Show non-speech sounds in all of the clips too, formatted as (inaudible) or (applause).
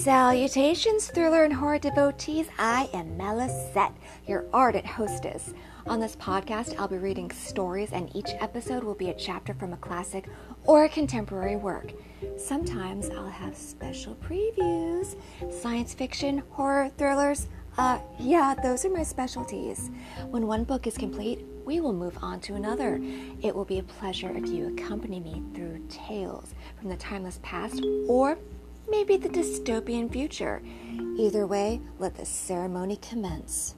Salutations, thriller and horror devotees. I am Melysette, your ardent hostess. On this podcast, I'll be reading stories, and each episode will be a chapter from a classic or a contemporary work. Sometimes I'll have special previews, science fiction, horror, thrillers. Uh, yeah, those are my specialties. When one book is complete, we will move on to another. It will be a pleasure if you accompany me through tales from the timeless past or maybe the dystopian future. Either way, let the ceremony commence.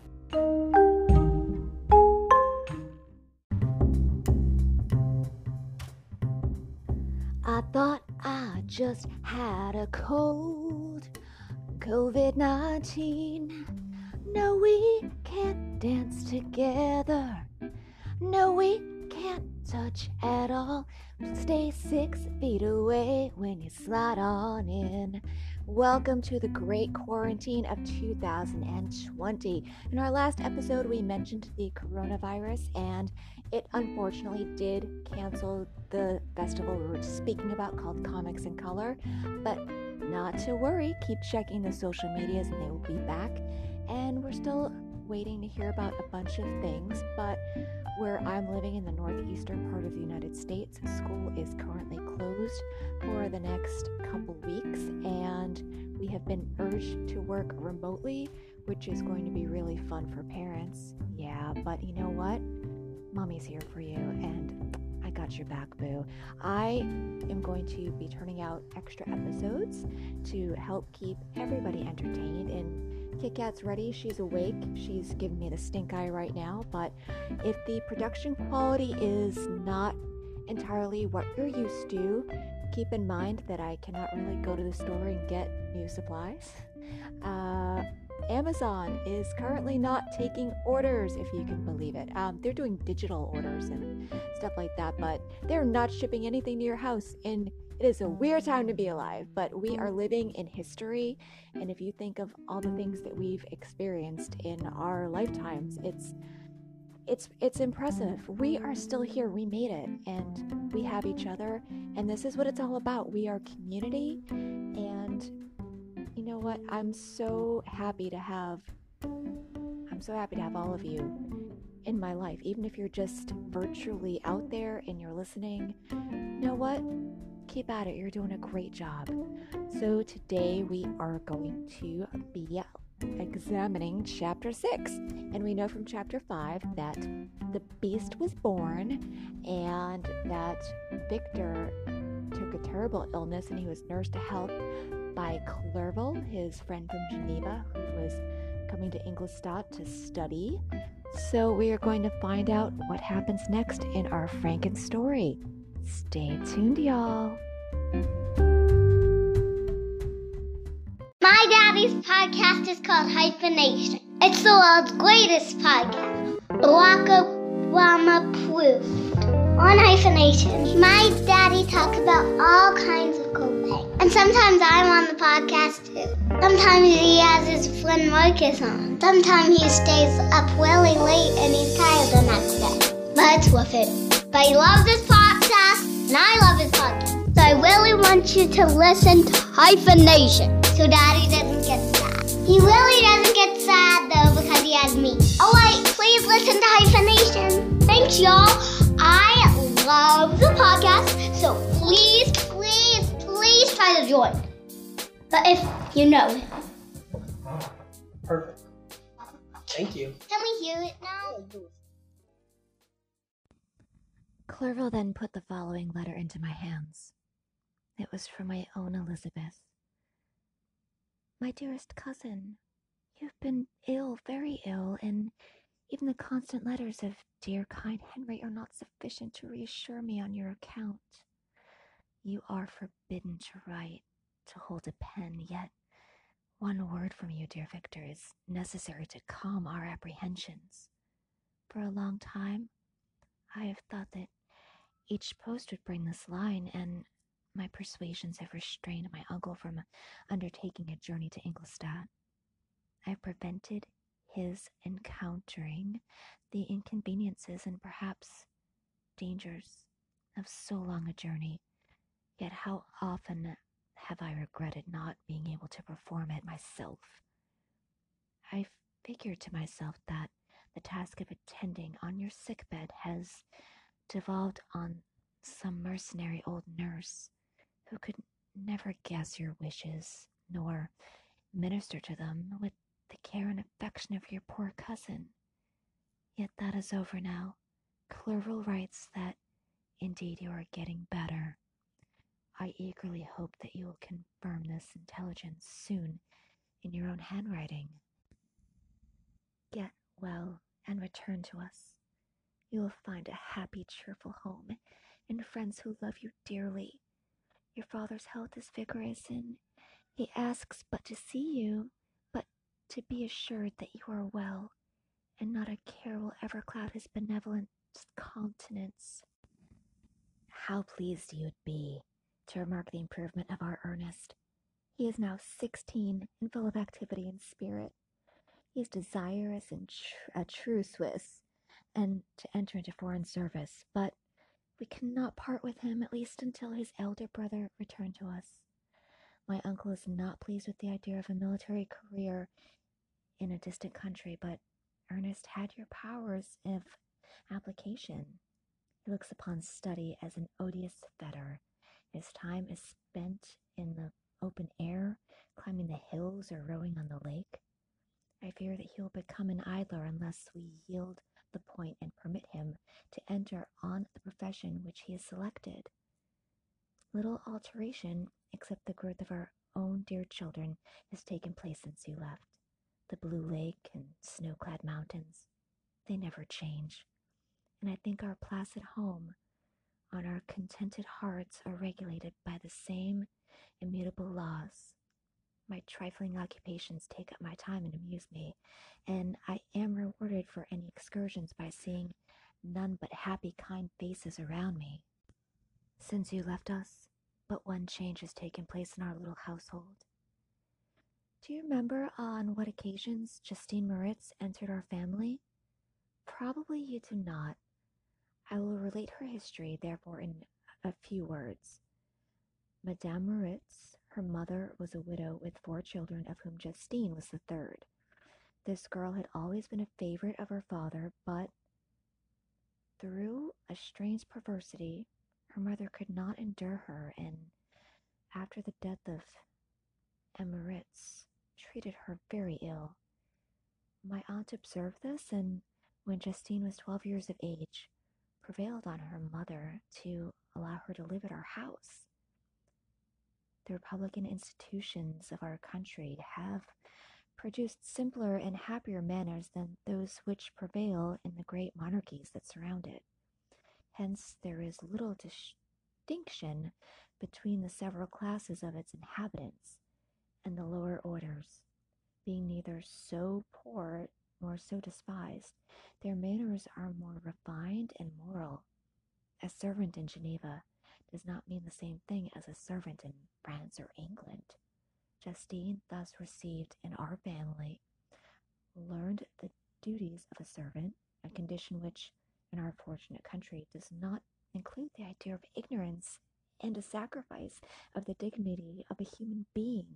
I thought I just had a cold. COVID 19. No, we can't dance together. No, we can't touch at all. Stay six feet away when you slide on in. Welcome to the Great Quarantine of 2020. In our last episode, we mentioned the coronavirus, and it unfortunately did cancel the festival we were speaking about called Comics in Color. But not to worry, keep checking the social medias, and they will be back. And we're still waiting to hear about a bunch of things, but where I'm living in the northeastern part of the United States, school is currently closed for the next couple weeks, and we have been urged to work remotely, which is going to be really fun for parents. Yeah, but you know what? Mommy's here for you, and I got your back, boo. I am going to be turning out extra episodes to help keep everybody entertained and Kit Kat's ready. She's awake. She's giving me the stink eye right now. But if the production quality is not entirely what you're used to, keep in mind that I cannot really go to the store and get new supplies. Uh, Amazon is currently not taking orders, if you can believe it. Um, they're doing digital orders and stuff like that, but they're not shipping anything to your house. And it is a weird time to be alive, but we are living in history. And if you think of all the things that we've experienced in our lifetimes, it's it's it's impressive. We are still here. We made it and we have each other and this is what it's all about. We are community and you know what? I'm so happy to have I'm so happy to have all of you in my life. Even if you're just virtually out there and you're listening, you know what? Keep at it. You're doing a great job. So, today we are going to be examining chapter 6. And we know from chapter 5 that the beast was born and that Victor took a terrible illness and he was nursed to health by Clerval, his friend from Geneva, who was coming to Ingolstadt to study. So, we are going to find out what happens next in our Franken story. Stay tuned, y'all. My daddy's podcast is called Hyphenation. It's the world's greatest podcast. Barack Obama. On Hyphenation, my daddy talks about all kinds of cool things. And sometimes I'm on the podcast too. Sometimes he has his friend Marcus on. Sometimes he stays up really late and he's tired the next day. But it's worth it. But I love this podcast and I love his podcast. So I really want you to listen to Hyphenation so Daddy doesn't get sad. He really doesn't get sad though because he has me. All right, please listen to Hyphenation. Thanks y'all. I love the podcast, so please, please, please try to join. But if you know him. Perfect. Thank you. Can we hear it now? Clerval then put the following letter into my hands. It was from my own Elizabeth. My dearest cousin, you've been ill, very ill, and even the constant letters of dear, kind Henry are not sufficient to reassure me on your account. You are forbidden to write, to hold a pen, yet one word from you, dear Victor, is necessary to calm our apprehensions. For a long time, I have thought that each post would bring this line, and my persuasions have restrained my uncle from undertaking a journey to Ingolstadt. I have prevented his encountering the inconveniences and perhaps dangers of so long a journey. Yet how often have I regretted not being able to perform it myself. I figured to myself that the task of attending on your sickbed has devolved on some mercenary old nurse who could never guess your wishes nor minister to them with the care and affection of your poor cousin. Yet that is over now. Clerval writes that indeed you are getting better. I eagerly hope that you will confirm this intelligence soon in your own handwriting. Get well and return to us. You will find a happy, cheerful home and friends who love you dearly. Your father's health is vigorous and he asks but to see you, but to be assured that you are well, and not a care will ever cloud his benevolent countenance. How pleased you would be to remark the improvement of our Ernest. He is now sixteen and full of activity and spirit. He is desirous and tr- a true Swiss, and to enter into foreign service, but we cannot part with him at least until his elder brother return to us. My uncle is not pleased with the idea of a military career in a distant country, but Ernest had your powers of application. He looks upon study as an odious fetter. His time is spent in the open air, climbing the hills, or rowing on the lake. I fear that he will become an idler unless we yield the point and permit him to enter on the profession which he has selected. Little alteration, except the growth of our own dear children, has taken place since you left. The blue lake and snow clad mountains, they never change. And I think our placid home on our contented hearts are regulated by the same immutable laws. My trifling occupations take up my time and amuse me, and I am rewarded for any excursions by seeing none but happy, kind faces around me. Since you left us, but one change has taken place in our little household. Do you remember on what occasions Justine Moritz entered our family? Probably you do not. I will relate her history, therefore, in a few words. Madame Moritz, her mother, was a widow with four children, of whom Justine was the third. This girl had always been a favorite of her father, but through a strange perversity, her mother could not endure her, and after the death of M. Moritz, treated her very ill. My aunt observed this, and when Justine was twelve years of age, prevailed on her mother to allow her to live at our house. The Republican institutions of our country have produced simpler and happier manners than those which prevail in the great monarchies that surround it. Hence, there is little distinction between the several classes of its inhabitants, and the lower orders, being neither so poor nor so despised, their manners are more refined and moral. A servant in Geneva does not mean the same thing as a servant in France or England. Justine, thus received in our family, learned the duties of a servant, a condition which, in our fortunate country, does not include the idea of ignorance and a sacrifice of the dignity of a human being.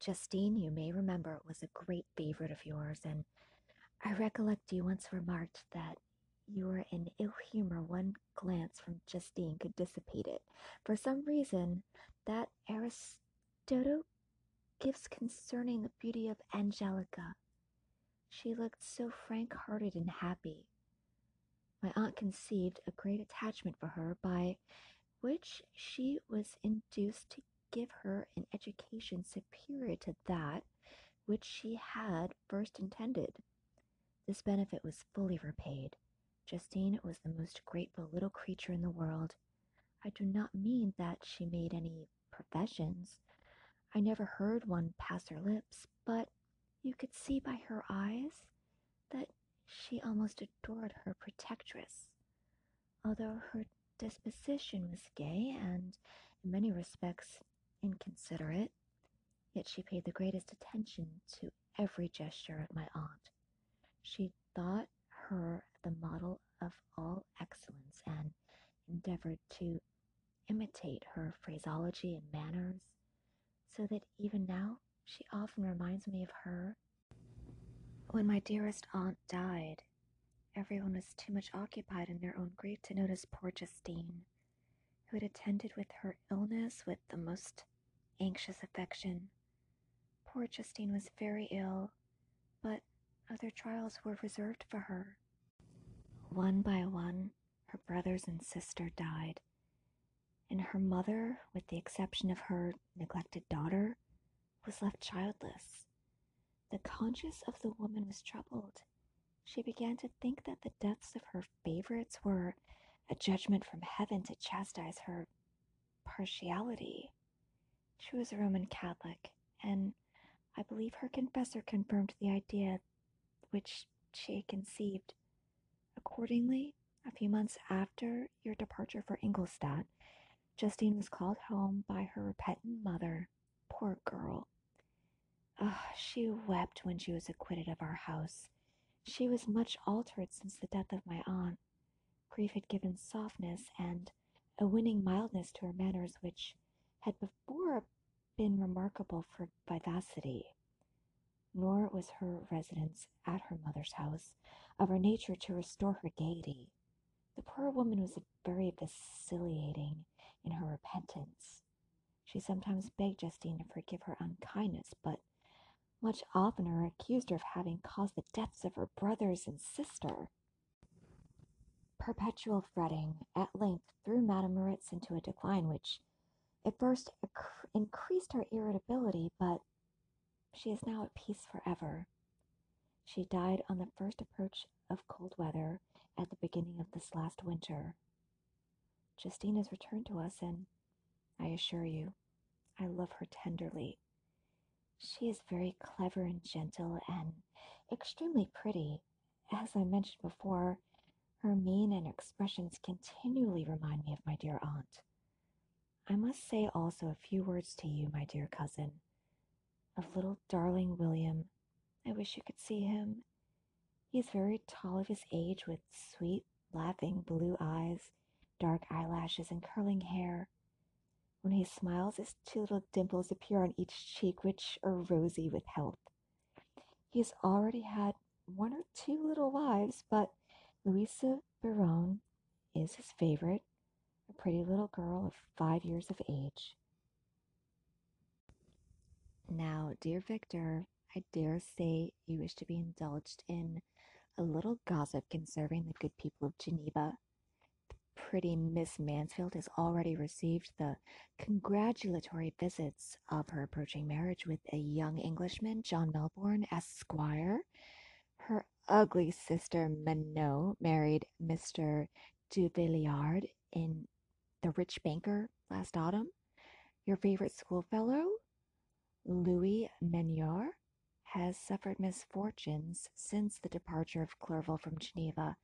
Justine, you may remember, was a great favorite of yours, and I recollect you once remarked that you were in ill humor one glance from Justine could dissipate it. For some reason, that Aristotle gives concerning the beauty of Angelica. She looked so frank hearted and happy. My aunt conceived a great attachment for her, by which she was induced to give her an education superior to that which she had first intended. This benefit was fully repaid. Justine was the most grateful little creature in the world. I do not mean that she made any professions. I never heard one pass her lips, but you could see by her eyes that she almost adored her protectress. Although her disposition was gay and, in many respects, inconsiderate, yet she paid the greatest attention to every gesture of my aunt. She thought her the model of all excellence and endeavored to imitate her phraseology and manners, so that even now she often reminds me of her. When my dearest aunt died, everyone was too much occupied in their own grief to notice poor Justine, who had attended with her illness with the most anxious affection. Poor Justine was very ill, but other trials were reserved for her. One by one, her brothers and sister died, and her mother, with the exception of her neglected daughter, was left childless. The conscience of the woman was troubled. She began to think that the deaths of her favorites were a judgment from heaven to chastise her partiality. She was a Roman Catholic, and I believe her confessor confirmed the idea which she conceived. Accordingly, a few months after your departure for Ingolstadt, Justine was called home by her repentant mother. Poor girl. Ah, she wept when she was acquitted of our house. She was much altered since the death of my aunt. Grief had given softness and a winning mildness to her manners which had before been remarkable for vivacity. Nor was her residence at her mother's house of a nature to restore her gaiety. The poor woman was very vacillating in her repentance. She sometimes begged Justine to forgive her unkindness, but much oftener accused her of having caused the deaths of her brothers and sister. Perpetual fretting at length threw Madame Moritz into a decline which at first increased her irritability, but she is now at peace forever. She died on the first approach of cold weather at the beginning of this last winter. Justine has returned to us, and I assure you, I love her tenderly. She is very clever and gentle and extremely pretty. As I mentioned before, her mien and expressions continually remind me of my dear aunt. I must say also a few words to you, my dear cousin, of little darling William. I wish you could see him. He is very tall of his age, with sweet, laughing blue eyes, dark eyelashes, and curling hair. When he smiles, his two little dimples appear on each cheek, which are rosy with health. He has already had one or two little wives, but Louisa Biron is his favorite, a pretty little girl of five years of age. Now, dear Victor, I dare say you wish to be indulged in a little gossip concerning the good people of Geneva pretty Miss Mansfield has already received the congratulatory visits of her approaching marriage with a young Englishman, John Melbourne, Esquire. Her ugly sister Manon married Mr. Duvillard in The Rich Banker last autumn. Your favorite schoolfellow, Louis Menier, has suffered misfortunes since the departure of Clerval from Geneva,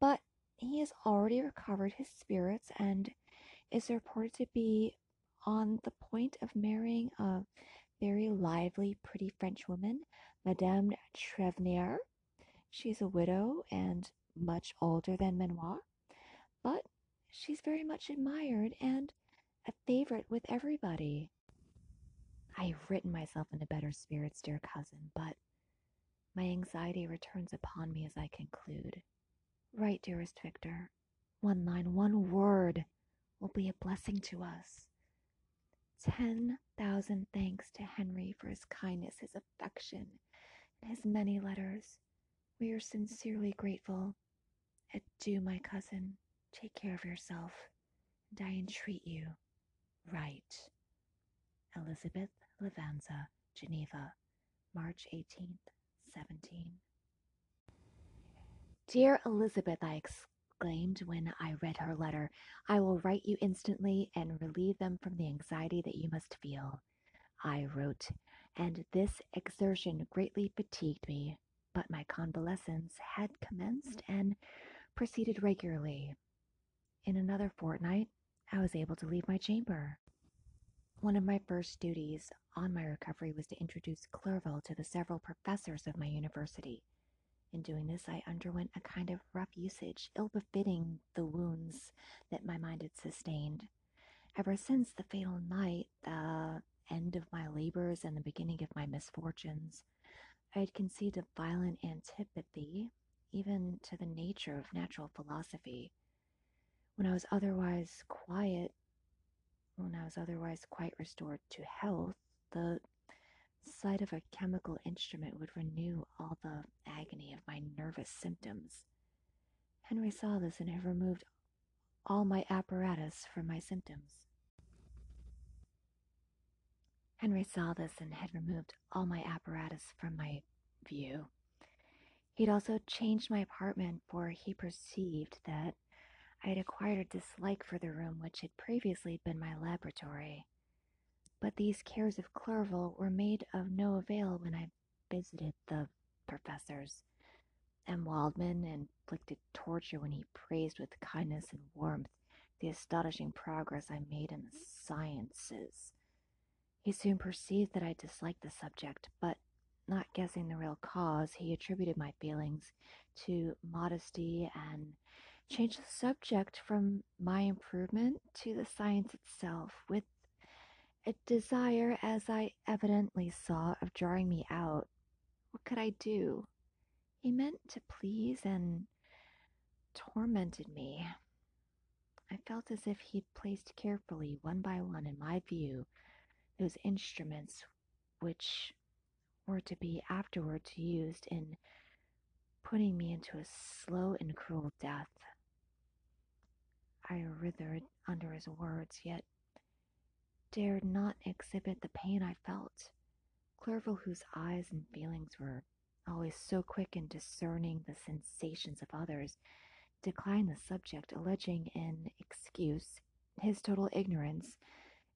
but he has already recovered his spirits and is reported to be on the point of marrying a very lively, pretty French woman, Madame Trevenier. She's a widow and much older than Manoir, but she's very much admired and a favorite with everybody. I've written myself into better spirits, dear cousin, but my anxiety returns upon me as I conclude. Write, dearest Victor. One line, one word will be a blessing to us. Ten thousand thanks to Henry for his kindness, his affection, and his many letters. We are sincerely grateful. Adieu, my cousin. Take care of yourself, and I entreat you, write. Elizabeth Lavenza, Geneva, March 18th, 17. Dear Elizabeth, I exclaimed when I read her letter, I will write you instantly and relieve them from the anxiety that you must feel. I wrote, and this exertion greatly fatigued me, but my convalescence had commenced and proceeded regularly. In another fortnight, I was able to leave my chamber. One of my first duties on my recovery was to introduce Clerval to the several professors of my university. In doing this, I underwent a kind of rough usage, ill befitting the wounds that my mind had sustained. Ever since the fatal night, the end of my labors and the beginning of my misfortunes, I had conceived a violent antipathy even to the nature of natural philosophy. When I was otherwise quiet, when I was otherwise quite restored to health, the sight of a chemical instrument would renew all the agony of my nervous symptoms. Henry saw this and had removed all my apparatus from my symptoms. Henry saw this and had removed all my apparatus from my view. He'd also changed my apartment, for he perceived that I had acquired a dislike for the room which had previously been my laboratory. But these cares of Clerval were made of no avail when I visited the professors. M. Waldman inflicted torture when he praised with kindness and warmth the astonishing progress I made in the sciences. He soon perceived that I disliked the subject, but not guessing the real cause, he attributed my feelings to modesty and changed the subject from my improvement to the science itself with a desire, as I evidently saw, of drawing me out. What could I do? He meant to please and tormented me. I felt as if he'd placed carefully, one by one, in my view, those instruments which were to be afterwards used in putting me into a slow and cruel death. I writhed under his words, yet dared not exhibit the pain I felt. Clerval, whose eyes and feelings were always so quick in discerning the sensations of others, declined the subject, alleging in excuse his total ignorance,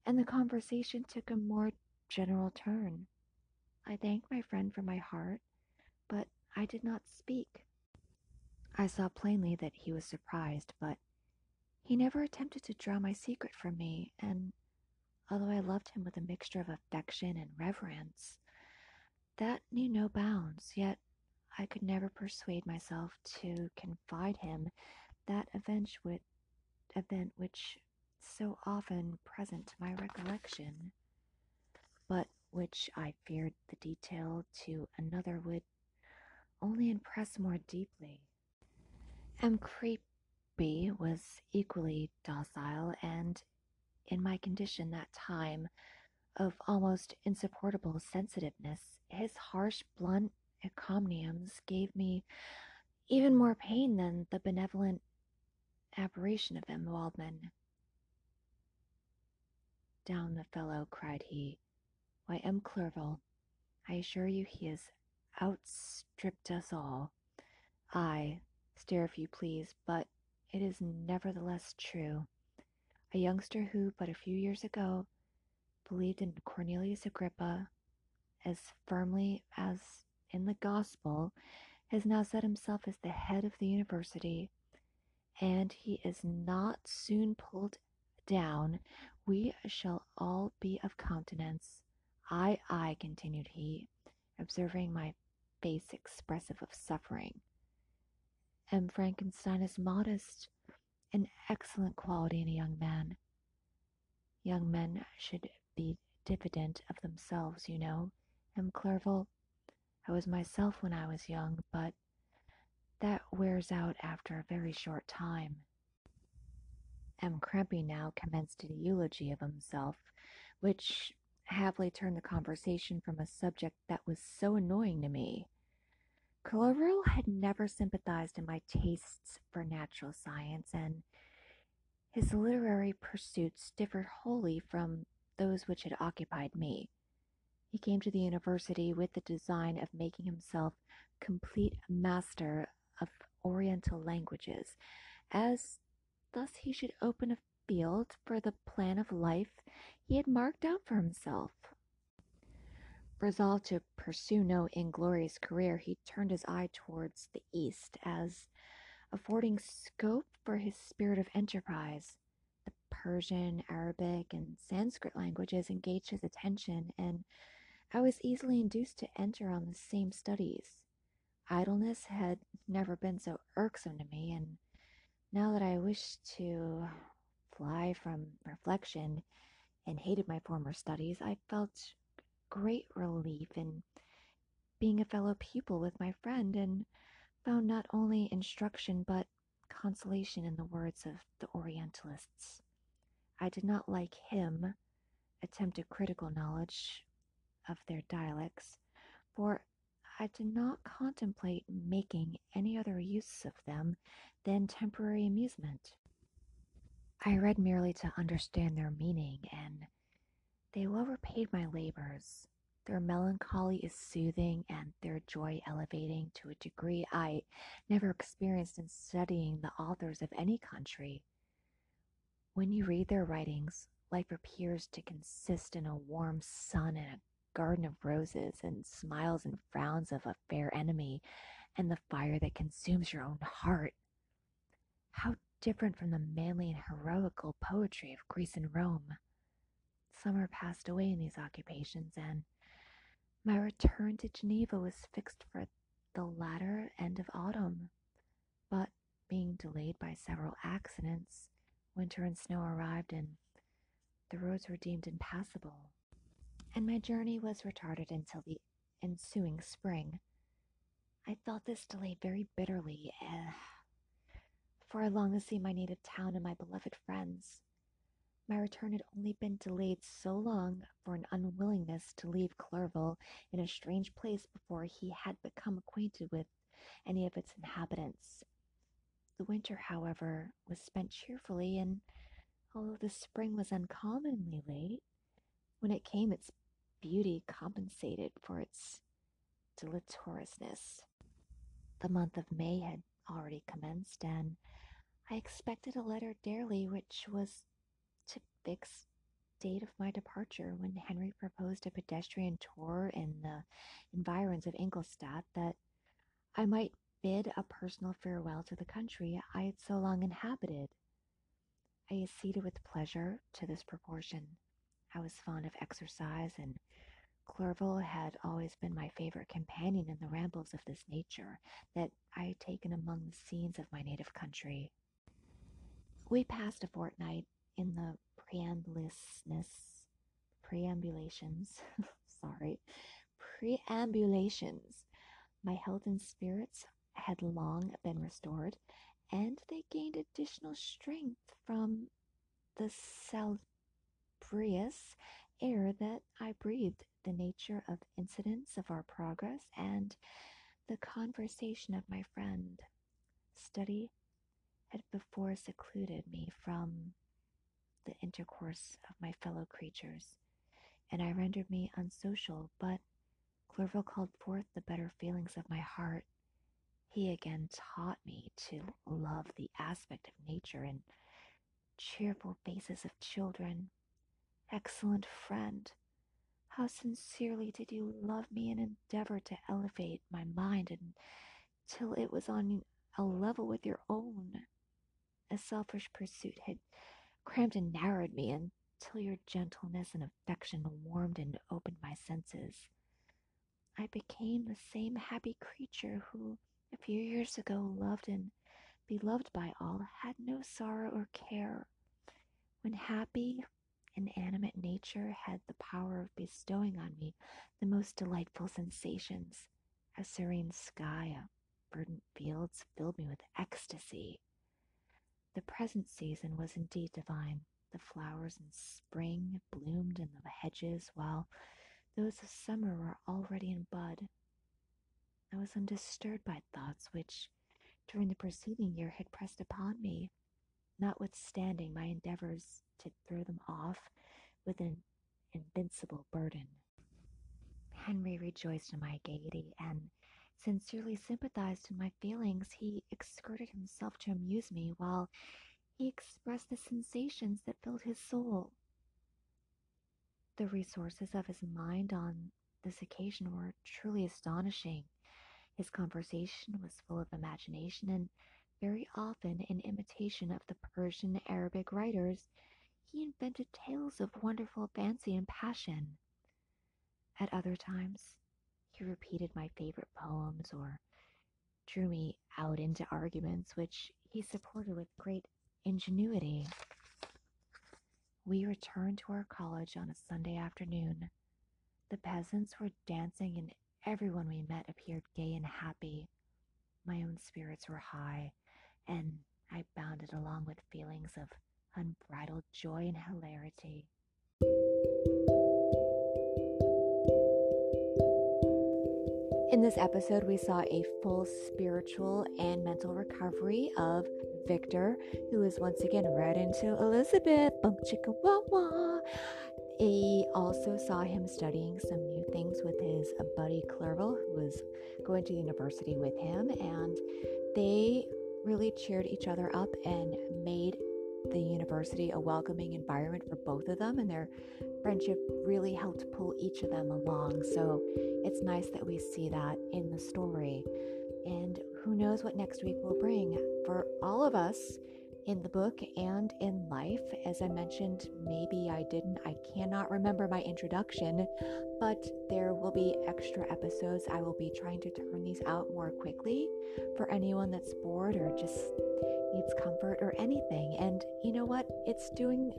and the conversation took a more general turn. I thanked my friend from my heart, but I did not speak. I saw plainly that he was surprised, but he never attempted to draw my secret from me, and although I loved him with a mixture of affection and reverence, that knew no bounds, yet I could never persuade myself to confide him that event which, event which so often present to my recollection, but which I feared the detail to another would only impress more deeply. M. Krempe was equally docile, and in my condition that time of almost insupportable sensitiveness, his harsh, blunt encomiums gave me even more pain than the benevolent aberration of M. Waldman. Down the fellow, cried he. Why, M. Clerval, I assure you he has outstripped us all. Ay, stare if you please, but it is nevertheless true. A youngster who, but a few years ago, believed in Cornelius Agrippa as firmly as in the gospel, has now set himself as the head of the university, and he is not soon pulled down, we shall all be of countenance. Ay, ay, continued he, observing my face expressive of suffering. M. Frankenstein is modest, an excellent quality in a young man. Young men should be diffident of themselves, you know, M. Clerval. I was myself when I was young, but that wears out after a very short time. M. Krempe now commenced a eulogy of himself, which happily turned the conversation from a subject that was so annoying to me. Clerval had never sympathized in my tastes for natural science, and his literary pursuits differed wholly from those which had occupied me. He came to the university with the design of making himself complete master of Oriental languages, as thus he should open a field for the plan of life he had marked out for himself. Resolved to pursue no inglorious career, he turned his eye towards the east as affording scope for his spirit of enterprise. The Persian, Arabic, and Sanskrit languages engaged his attention, and I was easily induced to enter on the same studies. Idleness had never been so irksome to me, and now that I wished to fly from reflection and hated my former studies, I felt great relief in being a fellow pupil with my friend and found not only instruction but consolation in the words of the Orientalists. I did not like him attempt a critical knowledge of their dialects, for I did not contemplate making any other use of them than temporary amusement. I read merely to understand their meaning, and they well repaid my labors. Their melancholy is soothing and their joy elevating to a degree I never experienced in studying the authors of any country. When you read their writings, life appears to consist in a warm sun and a garden of roses, and smiles and frowns of a fair enemy, and the fire that consumes your own heart. How different from the manly and heroical poetry of Greece and Rome. Summer passed away in these occupations, and my return to Geneva was fixed for the latter end of autumn, but being delayed by several accidents, winter and snow arrived, and the roads were deemed impassable, and my journey was retarded until the ensuing spring. I felt this delay very bitterly. Uh, for I longed to see my native town and my beloved friends. My return had only been delayed so long for an unwillingness to leave Clerval in a strange place before he had become acquainted with any of its inhabitants. The winter, however, was spent cheerfully, and although the spring was uncommonly late, when it came its beauty compensated for its dilatoriness. The month of May had already commenced, and I expected a letter daily which was to fix date of my departure when Henry proposed a pedestrian tour in the environs of Ingolstadt that I might bid a personal farewell to the country I had so long inhabited. I acceded with pleasure to this proportion. I was fond of exercise, and Clerval had always been my favorite companion in the rambles of this nature that I had taken among the scenes of my native country. We passed a fortnight in the preambuliousness, preambulations, (laughs) sorry, preambulations. My health and spirits had long been restored, and they gained additional strength from the salubrious air that I breathed, the nature of incidents of our progress, and the conversation of my friend. Study had before secluded me from the intercourse of my fellow creatures, and I rendered me unsocial, but Clerval called forth the better feelings of my heart. He again taught me to love the aspect of nature and cheerful faces of children. Excellent friend, how sincerely did you love me and endeavor to elevate my mind until it was on a level with your own a selfish pursuit had crammed and narrowed me until your gentleness and affection warmed and opened my senses. I became the same happy creature who, a few years ago, loved and beloved by all, had no sorrow or care. When happy, inanimate nature had the power of bestowing on me the most delightful sensations, a serene sky, a verdant fields filled me with ecstasy. The present season was indeed divine. The flowers in spring bloomed in the hedges, while those of summer were already in bud. I was undisturbed by thoughts which, during the preceding year, had pressed upon me, notwithstanding my endeavors to throw them off with an invincible burden. Henry rejoiced in my gaiety, and sincerely sympathized in my feelings, he exerted himself to amuse me while he expressed the sensations that filled his soul. The resources of his mind on this occasion were truly astonishing. His conversation was full of imagination, and very often, in imitation of the Persian Arabic writers, he invented tales of wonderful fancy and passion. At other times, he repeated my favorite poems or drew me out into arguments which he supported with great ingenuity. we returned to our college on a Sunday afternoon. The peasants were dancing, and everyone we met appeared gay and happy. My own spirits were high, and I bounded along with feelings of unbridled joy and hilarity. In this episode, we saw a full spiritual and mental recovery of Victor, who is once again right into Elizabeth. Bump chicka wah wah. We also saw him studying some new things with his buddy Clerval, who was going to university with him, and they really cheered each other up and made the university a welcoming environment for both of them, and their friendship really helped pull each of them along. So it's nice that we see that in the story. And who knows what next week will bring for all of us in the book and in life. As I mentioned, maybe I didn't, I cannot remember my introduction, but there will be extra episodes. I will be trying to turn these out more quickly for anyone that's bored or just needs comfort or anything. And you know what? It's doing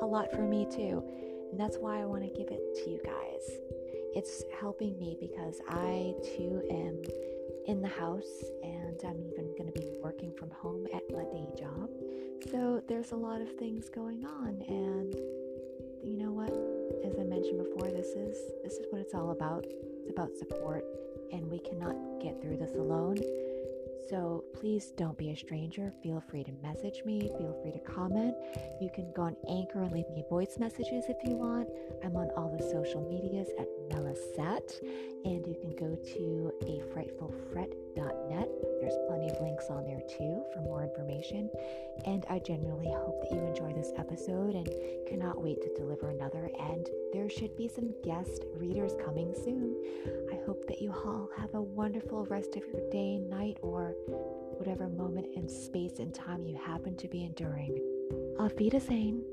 a lot for me too. And that's why I want to give it to you guys. It's helping me because I too am in the house and I'm even going to be working from home at my day job. So there's a lot of things going on and you know what? As I mentioned before, this is this is what it's all about. It's about support and we cannot get through this alone. So please don't be a stranger. Feel free to message me. Feel free to comment. You can go on Anchor and leave me voice messages if you want. I'm on all the social medias at Melysette. And you can go to afrightfulfret.net. There's plenty of links on there too for more information. And I genuinely hope that you enjoy this episode and cannot wait to deliver another. And there should be some guest readers coming soon. I hope that you all have a wonderful rest of your day, night, or whatever moment in space and time you happen to be enduring. Auf Wiedersehen.